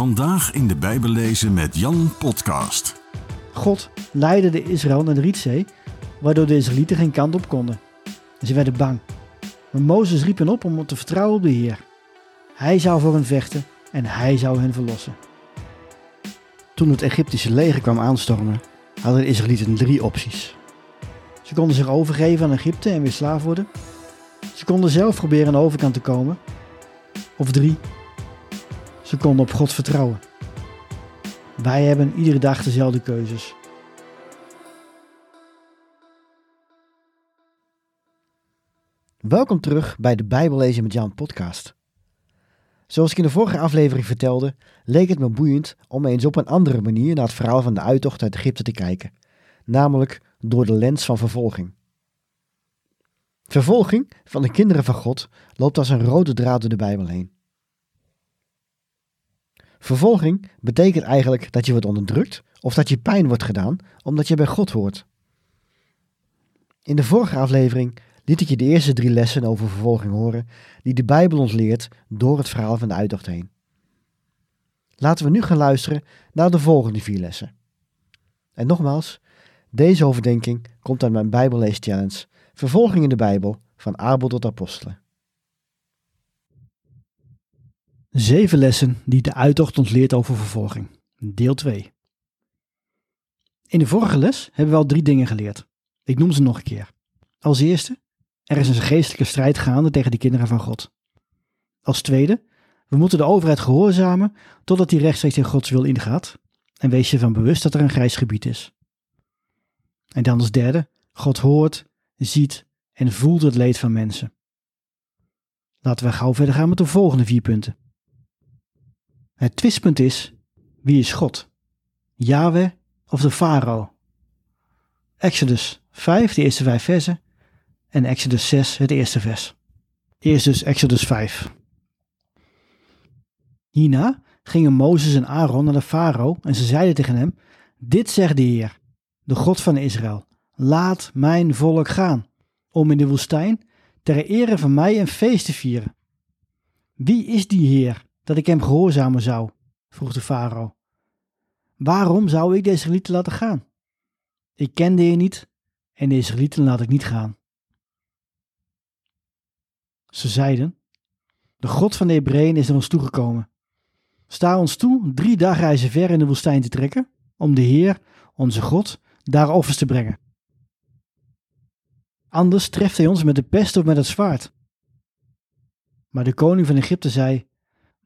Vandaag in de Bijbel lezen met Jan Podcast. God leidde de Israël naar de Rietzee, waardoor de Israëlieten geen kant op konden. Ze werden bang. Maar Mozes riep hen op om te vertrouwen op de Heer. Hij zou voor hen vechten en hij zou hen verlossen. Toen het Egyptische leger kwam aanstormen, hadden de Israëlieten drie opties. Ze konden zich overgeven aan Egypte en weer slaaf worden. Ze konden zelf proberen aan de overkant te komen. Of drie, ze konden op God vertrouwen. Wij hebben iedere dag dezelfde keuzes. Welkom terug bij de Bijbellezen met Jan podcast. Zoals ik in de vorige aflevering vertelde, leek het me boeiend om eens op een andere manier naar het verhaal van de uittocht uit Egypte te kijken, namelijk door de lens van vervolging. Vervolging van de kinderen van God loopt als een rode draad door de Bijbel heen. Vervolging betekent eigenlijk dat je wordt onderdrukt of dat je pijn wordt gedaan omdat je bij God hoort. In de vorige aflevering liet ik je de eerste drie lessen over vervolging horen die de Bijbel ons leert door het verhaal van de uittocht heen. Laten we nu gaan luisteren naar de volgende vier lessen. En nogmaals, deze overdenking komt uit mijn Bijbellees Challenge Vervolging in de Bijbel van Abel tot Apostelen. Zeven lessen die de uittocht ons leert over vervolging. Deel 2. In de vorige les hebben we al drie dingen geleerd. Ik noem ze nog een keer. Als eerste, er is een geestelijke strijd gaande tegen de kinderen van God. Als tweede, we moeten de overheid gehoorzamen totdat die rechtstreeks in Gods wil ingaat. En wees je van bewust dat er een grijs gebied is. En dan als derde, God hoort, ziet en voelt het leed van mensen. Laten we gauw verder gaan met de volgende vier punten. Het twistpunt is, wie is God? Yahweh of de farao? Exodus 5, de eerste vijf versen, en Exodus 6, het eerste vers. Eerst dus Exodus 5. Hierna gingen Mozes en Aaron naar de farao en ze zeiden tegen hem, dit zegt de Heer, de God van Israël, laat mijn volk gaan, om in de woestijn ter ere van mij een feest te vieren. Wie is die Heer dat ik hem gehoorzamen zou? vroeg de farao. Waarom zou ik de Israëlieten laten gaan? Ik ken de Heer niet en de Israëlieten laat ik niet gaan. Ze zeiden, de God van de Hebreeën is naar ons toegekomen. Sta ons toe drie dagreizen ver in de woestijn te trekken, om de Heer, onze God, daar offers te brengen. Anders treft hij ons met de pest of met het zwaard. Maar de koning van Egypte zei,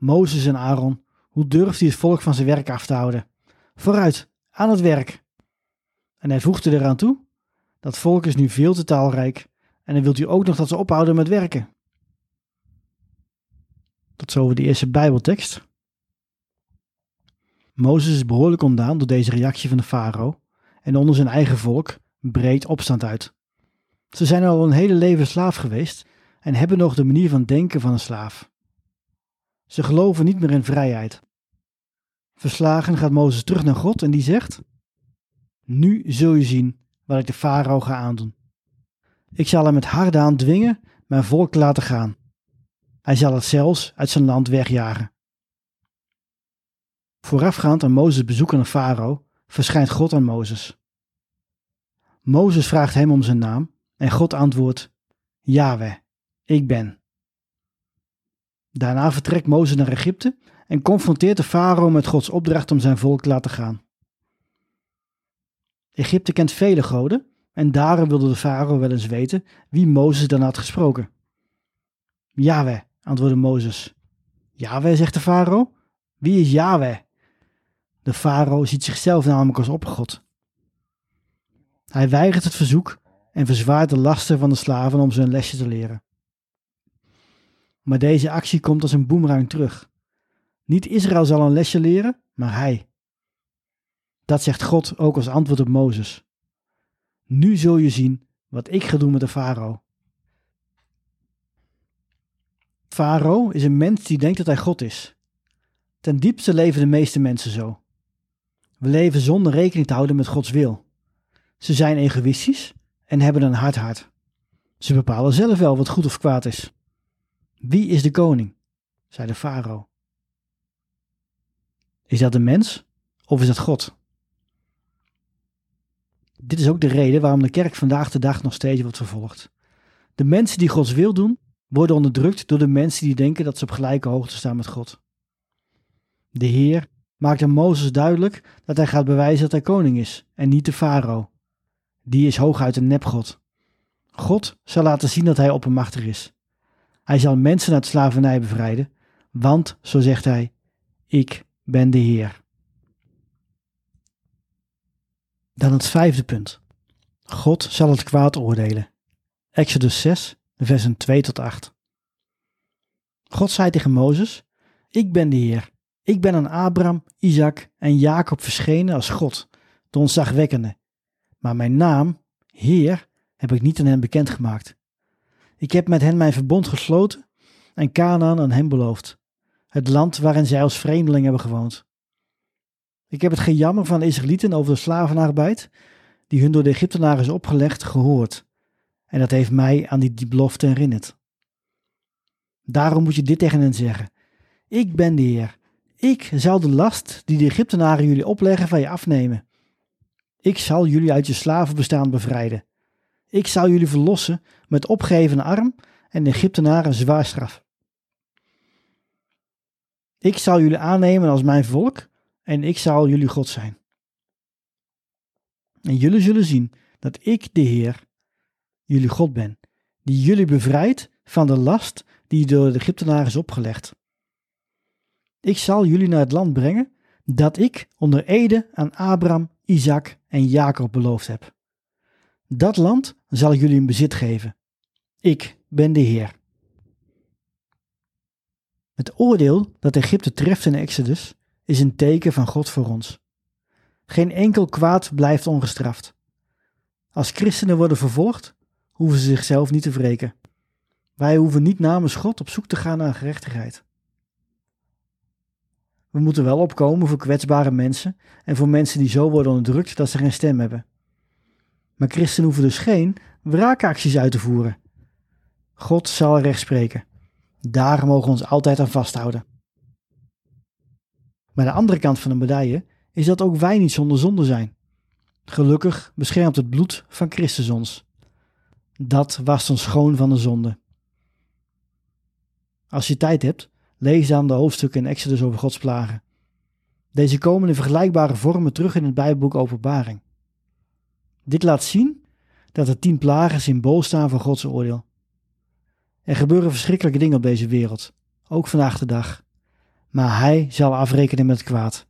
Mozes en Aaron, hoe durft hij het volk van zijn werk af te houden? Vooruit, aan het werk. En hij voegde eraan toe, dat volk is nu veel te taalrijk en dan wilt u ook nog dat ze ophouden met werken. Tot zover de eerste Bijbeltekst. Mozes is behoorlijk ontdaan door deze reactie van de farao en onder zijn eigen volk breed opstand uit. Ze zijn al een hele leven slaaf geweest en hebben nog de manier van denken van een slaaf. Ze geloven niet meer in vrijheid. Verslagen gaat Mozes terug naar God en die zegt: Nu zul je zien wat ik de farao ga aandoen. Ik zal hem met harde hand dwingen mijn volk te laten gaan. Hij zal het zelfs uit zijn land wegjagen. Voorafgaand aan Mozes' bezoek aan farao verschijnt God aan Mozes. Mozes vraagt hem om zijn naam en God antwoordt: Yahweh, ik ben. Daarna vertrekt Mozes naar Egypte en confronteert de farao met Gods opdracht om zijn volk te laten gaan. Egypte kent vele goden en daarom wilde de farao wel eens weten wie Mozes dan had gesproken. Yahweh, antwoordde Mozes. Yahweh, zegt de farao. Wie is Yahweh? De farao ziet zichzelf namelijk als opgod. Hij weigert het verzoek en verzwaart de lasten van de slaven om ze lesje te leren. Maar deze actie komt als een boemerang terug. Niet Israël zal een lesje leren, maar hij. Dat zegt God ook als antwoord op Mozes. Nu zul je zien wat ik ga doen met de farao. Farao is een mens die denkt dat hij God is. Ten diepste leven de meeste mensen zo. We leven zonder rekening te houden met Gods wil. Ze zijn egoïstisch en hebben een hard hart. Ze bepalen zelf wel wat goed of kwaad is. Wie is de koning? zei de farao. Is dat de mens of is dat God? Dit is ook de reden waarom de kerk vandaag de dag nog steeds wordt vervolgd. De mensen die Gods wil doen, worden onderdrukt door de mensen die denken dat ze op gelijke hoogte staan met God. De Heer maakt aan Mozes duidelijk dat hij gaat bewijzen dat hij koning is en niet de farao. Die is hooguit een nepgod. God zal laten zien dat hij oppermachtig is. Hij zal mensen uit slavernij bevrijden, want, zo zegt hij, ik ben de Heer. Dan het vijfde punt. God zal het kwaad oordelen. Exodus 6, versen 2 tot 8. God zei tegen Mozes: Ik ben de Heer. Ik ben aan Abraham, Isaac en Jacob verschenen als God, de ontzagwekkende. Maar mijn naam, Heer, heb ik niet aan hen bekendgemaakt. Ik heb met hen mijn verbond gesloten en Canaan aan hen beloofd, het land waarin zij als vreemdeling hebben gewoond. Ik heb het gejammer van de Israëlieten over de slavenarbeid, die hun door de Egyptenaren is opgelegd, gehoord. En dat heeft mij aan die, die belofte herinnerd. Daarom moet je dit tegen hen zeggen: Ik ben de Heer. Ik zal de last die de Egyptenaren jullie opleggen van je afnemen. Ik zal jullie uit je slavenbestaan bevrijden. Ik zal jullie verlossen met opgeven arm en de Egyptenaren zwaar straf. Ik zal jullie aannemen als mijn volk en ik zal jullie God zijn. En jullie zullen zien dat ik, de Heer, jullie God ben, die jullie bevrijdt van de last die door de Egyptenaren is opgelegd. Ik zal jullie naar het land brengen dat ik onder Ede aan Abraham, Isaac en Jacob beloofd heb. Dat land zal ik jullie in bezit geven. Ik ben de Heer. Het oordeel dat Egypte treft in Exodus is een teken van God voor ons. Geen enkel kwaad blijft ongestraft. Als christenen worden vervolgd, hoeven ze zichzelf niet te wreken. Wij hoeven niet namens God op zoek te gaan naar gerechtigheid. We moeten wel opkomen voor kwetsbare mensen en voor mensen die zo worden onderdrukt dat ze geen stem hebben. Maar christenen hoeven dus geen wraakacties uit te voeren. God zal recht spreken. Daar mogen we ons altijd aan vasthouden. Maar de andere kant van de medaille is dat ook wij niet zonder zonde zijn. Gelukkig beschermt het bloed van Christus ons. Dat wast ons schoon van de zonde. Als je tijd hebt, lees dan de hoofdstukken in Exodus over Gods plagen. Deze komen in vergelijkbare vormen terug in het Bijbelboek Openbaring. Dit laat zien dat de tien plagen symbool staan voor Gods oordeel. Er gebeuren verschrikkelijke dingen op deze wereld, ook vandaag de dag. Maar hij zal afrekenen met het kwaad.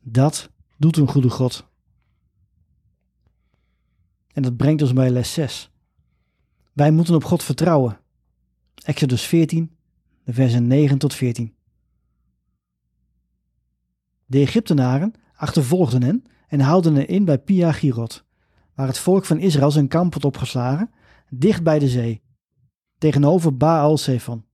Dat doet een goede God. En dat brengt ons bij les 6. Wij moeten op God vertrouwen. Exodus 14, de versen 9 tot 14. De Egyptenaren achtervolgden hen en haalden hen in bij Pia Girot, waar het volk van Israël zijn kamp had opgeslagen, dicht bij de zee, tegenover Baal Zephon.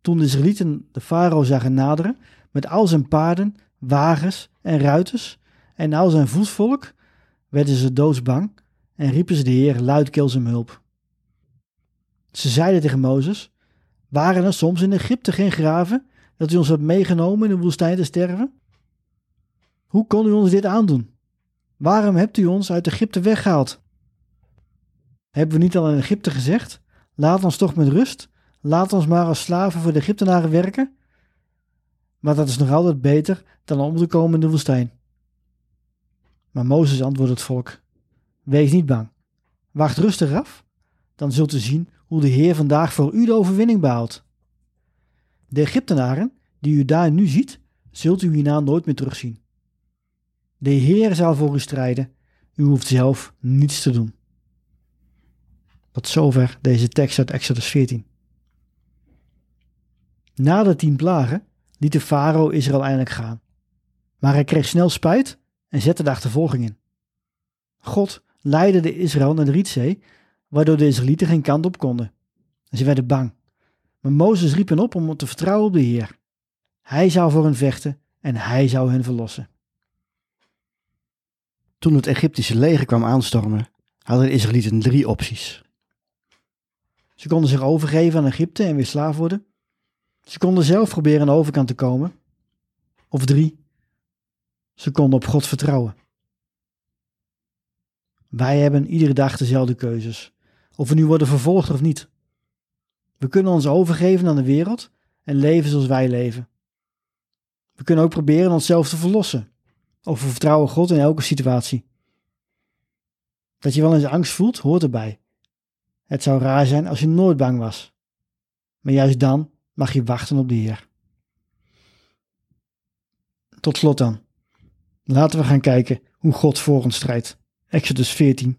Toen de Israëlieten de farao zagen naderen met al zijn paarden, wagens en ruiters en al zijn voetvolk, werden ze doodsbang en riepen ze de Heer luidkeels om hulp. Ze zeiden tegen Mozes: Waren er soms in Egypte geen graven dat u ons hebt meegenomen in de woestijn te sterven? Hoe kon u ons dit aandoen? Waarom hebt u ons uit Egypte weggehaald? Hebben we niet al in Egypte gezegd: Laat ons toch met rust Laat ons maar als slaven voor de Egyptenaren werken. Maar dat is nog altijd beter dan om te komen in de woestijn. Maar Mozes antwoordde het volk: Wees niet bang. Wacht rustig af, dan zult u zien hoe de Heer vandaag voor u de overwinning behaalt. De Egyptenaren, die u daar nu ziet, zult u hierna nooit meer terugzien. De Heer zal voor u strijden, u hoeft zelf niets te doen. Tot zover deze tekst uit Exodus 14. Na de tien plagen liet de farao Israël eindelijk gaan. Maar hij kreeg snel spijt en zette de achtervolging in. God leidde de Israël naar de Rietzee, waardoor de Israëlieten geen kant op konden. Ze werden bang. Maar Mozes riep hen op om te vertrouwen op de Heer. Hij zou voor hen vechten en hij zou hen verlossen. Toen het Egyptische leger kwam aanstormen, hadden de Israëlieten drie opties. Ze konden zich overgeven aan Egypte en weer slaaf worden. Ze konden zelf proberen aan de overkant te komen. of drie. Ze konden op God vertrouwen. Wij hebben iedere dag dezelfde keuzes, of we nu worden vervolgd of niet. We kunnen ons overgeven aan de wereld en leven zoals wij leven. We kunnen ook proberen onszelf te verlossen, of we vertrouwen God in elke situatie. Dat je wel eens angst voelt, hoort erbij. Het zou raar zijn als je nooit bang was. Maar juist dan mag je wachten op de Heer. Tot slot dan. Laten we gaan kijken hoe God voor ons strijdt. Exodus 14,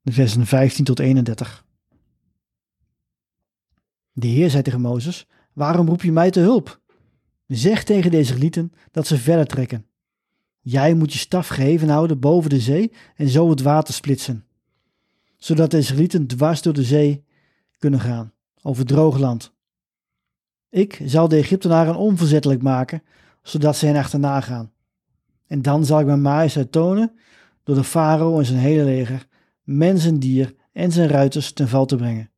de versen 15 tot 31. De Heer zei tegen Mozes: Waarom roep je mij te hulp? Zeg tegen deze Israëlieten dat ze verder trekken. Jij moet je staf geheven houden boven de zee en zo het water splitsen, zodat de Israëlieten dwars door de zee kunnen gaan, over droog land. Ik zal de Egyptenaren onverzettelijk maken, zodat ze hen achterna gaan. En dan zal ik mijn majesteit tonen door de farao en zijn hele leger, mens en dier en zijn ruiters ten val te brengen.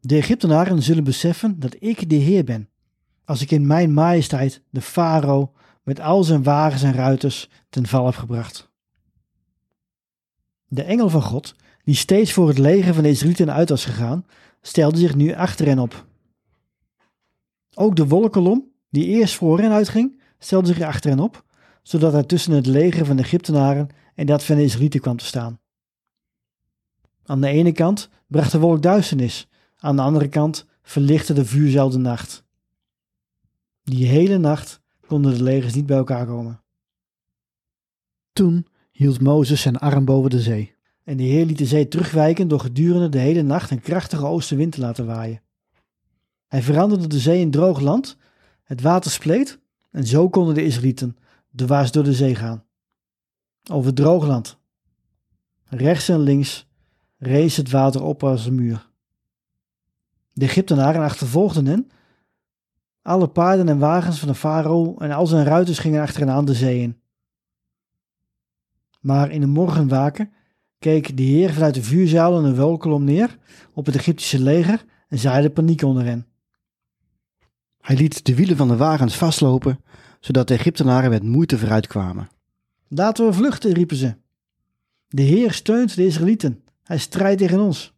De Egyptenaren zullen beseffen dat ik de Heer ben, als ik in mijn majesteit de farao met al zijn wagens en ruiters ten val heb gebracht. De engel van God, die steeds voor het leger van de Israëlieten uit was gegaan, stelde zich nu achter hen op. Ook de wolkolom, die eerst voor hen uitging, stelde zich achter hen op, zodat hij tussen het leger van de Egyptenaren en dat van de Israëlieten kwam te staan. Aan de ene kant bracht de wolk duisternis, aan de andere kant verlichtte de vuurzuil de nacht. Die hele nacht konden de legers niet bij elkaar komen. Toen hield Mozes zijn arm boven de zee. En de Heer liet de zee terugwijken door gedurende de hele nacht een krachtige oostenwind te laten waaien. Hij veranderde de zee in droog land, het water spleet en zo konden de Israëlieten dwars door de zee gaan. Over droog land. Rechts en links rees het water op als een muur. De Egyptenaren achtervolgden hen. Alle paarden en wagens van de farao en al zijn ruiters gingen achter hen aan de zee in. Maar in de morgenwaken keek de Heer vanuit de vuurzaal en een wolkolom neer op het Egyptische leger en zaaide paniek onder hen. Hij liet de wielen van de wagens vastlopen, zodat de Egyptenaren met moeite vooruitkwamen. Laten we vluchten, riepen ze. De Heer steunt de Israëlieten. Hij strijdt tegen ons.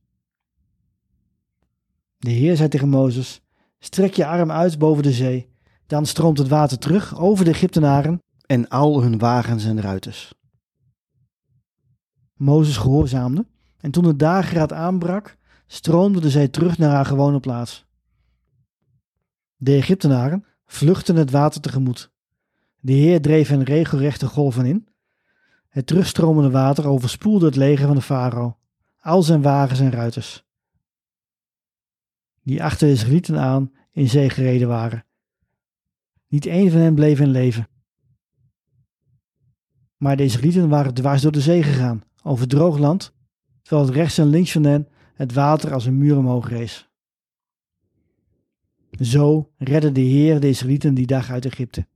De Heer zei tegen Mozes: Strek je arm uit boven de zee. Dan stroomt het water terug over de Egyptenaren en al hun wagens en ruiters. Mozes gehoorzaamde, en toen de dageraad aanbrak, stroomde de zee terug naar haar gewone plaats. De Egyptenaren vluchtten het water tegemoet. De Heer dreef hen regelrechte golven in. Het terugstromende water overspoelde het leger van de farao, al zijn wagens en ruiters, die achter de Israëlieten aan in zee gereden waren. Niet één van hen bleef in leven. Maar de Israëlieten waren dwars door de zee gegaan, over droog land, terwijl het rechts en links van hen het water als een muur omhoog rees. Zo redde de Heer de Israëlieten die dag uit Egypte.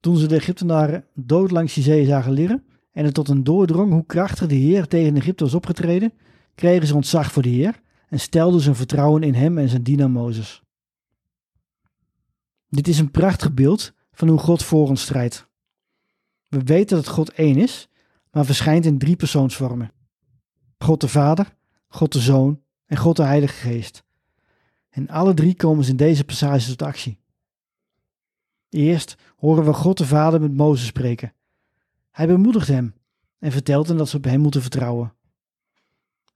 Toen ze de Egyptenaren dood langs die zee zagen liggen en het tot een doordrong hoe krachtig de Heer tegen Egypte was opgetreden, kregen ze ontzag voor de Heer en stelden ze vertrouwen in hem en zijn dienaar Mozes. Dit is een prachtig beeld van hoe God voor ons strijdt. We weten dat God één is, maar verschijnt in drie persoonsvormen. God de Vader, God de Zoon en God de Heilige Geest. En alle drie komen ze in deze passage tot actie. Eerst horen we God de Vader met Mozes spreken. Hij bemoedigt hem en vertelt hem dat ze op hem moeten vertrouwen.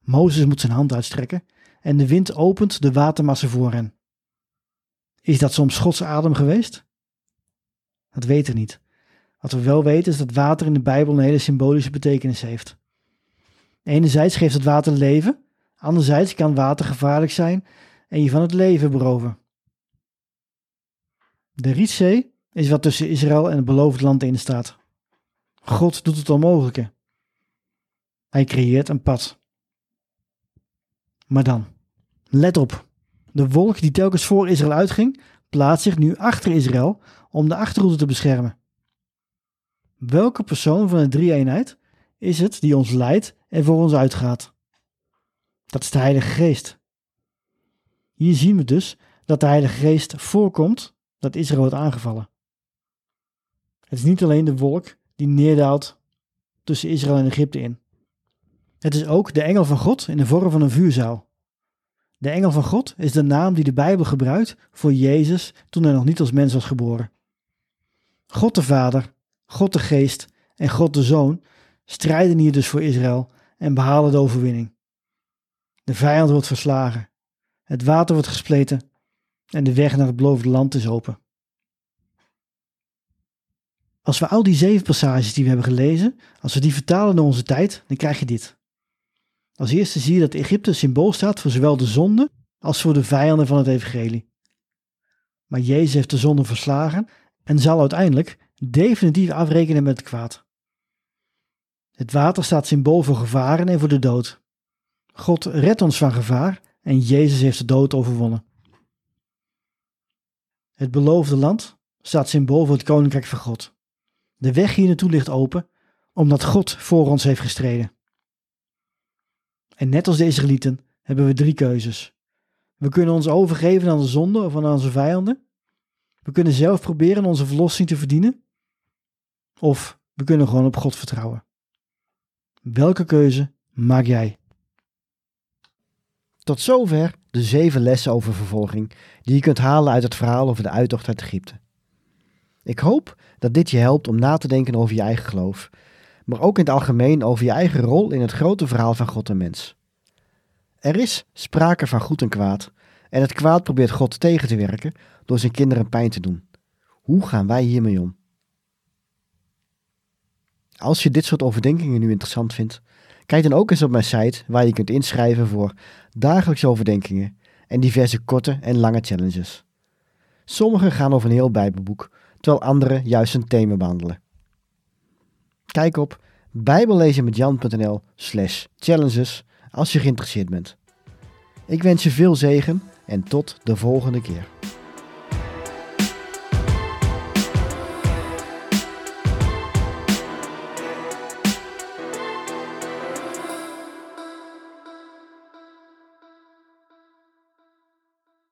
Mozes moet zijn hand uitstrekken en de wind opent de watermassa voor hen. Is dat soms Gods adem geweest? Dat weten we niet. Wat we wel weten is dat water in de Bijbel een hele symbolische betekenis heeft. Enerzijds geeft het water leven, anderzijds kan water gevaarlijk zijn en je van het leven beroven. De Rietzee is wat tussen Israël en het beloofd land in staat. God doet het onmogelijke. Hij creëert een pad. Maar dan, let op. De wolk die telkens voor Israël uitging, plaatst zich nu achter Israël om de achterroute te beschermen. Welke persoon van de drie-eenheid is het die ons leidt en voor ons uitgaat? Dat is de Heilige Geest. Hier zien we dus dat de Heilige Geest voorkomt dat Israël wordt aangevallen. Het is niet alleen de wolk die neerdaalt tussen Israël en Egypte in. Het is ook de engel van God in de vorm van een vuurzaal. De engel van God is de naam die de Bijbel gebruikt voor Jezus toen hij nog niet als mens was geboren. God de Vader, God de Geest en God de Zoon strijden hier dus voor Israël en behalen de overwinning. De vijand wordt verslagen, het water wordt gespleten en de weg naar het beloofde land is open. Als we al die zeven passages die we hebben gelezen, als we die vertalen naar onze tijd, dan krijg je dit. Als eerste zie je dat Egypte symbool staat voor zowel de zonde als voor de vijanden van het evangelie. Maar Jezus heeft de zonde verslagen en zal uiteindelijk definitief afrekenen met het kwaad. Het water staat symbool voor gevaren en voor de dood. God redt ons van gevaar en Jezus heeft de dood overwonnen. Het beloofde land staat symbool voor het koninkrijk van God. De weg hier naartoe ligt open, omdat God voor ons heeft gestreden. En net als de Israëlieten hebben we drie keuzes. We kunnen ons overgeven aan de zonde of aan onze vijanden. We kunnen zelf proberen onze verlossing te verdienen. Of we kunnen gewoon op God vertrouwen. Welke keuze maak jij? Tot zover de zeven lessen over vervolging die je kunt halen uit het verhaal over de uittocht uit Egypte. Ik hoop dat dit je helpt om na te denken over je eigen geloof, maar ook in het algemeen over je eigen rol in het grote verhaal van God en mens. Er is sprake van goed en kwaad, en het kwaad probeert God tegen te werken door zijn kinderen pijn te doen. Hoe gaan wij hiermee om? Als je dit soort overdenkingen nu interessant vindt, kijk dan ook eens op mijn site waar je kunt inschrijven voor dagelijkse overdenkingen en diverse korte en lange challenges. Sommige gaan over een heel Bijbelboek, terwijl andere juist een thema behandelen. Kijk op bijbellezenmetjan.nl slash challenges als je geïnteresseerd bent. Ik wens je veel zegen en tot de volgende keer.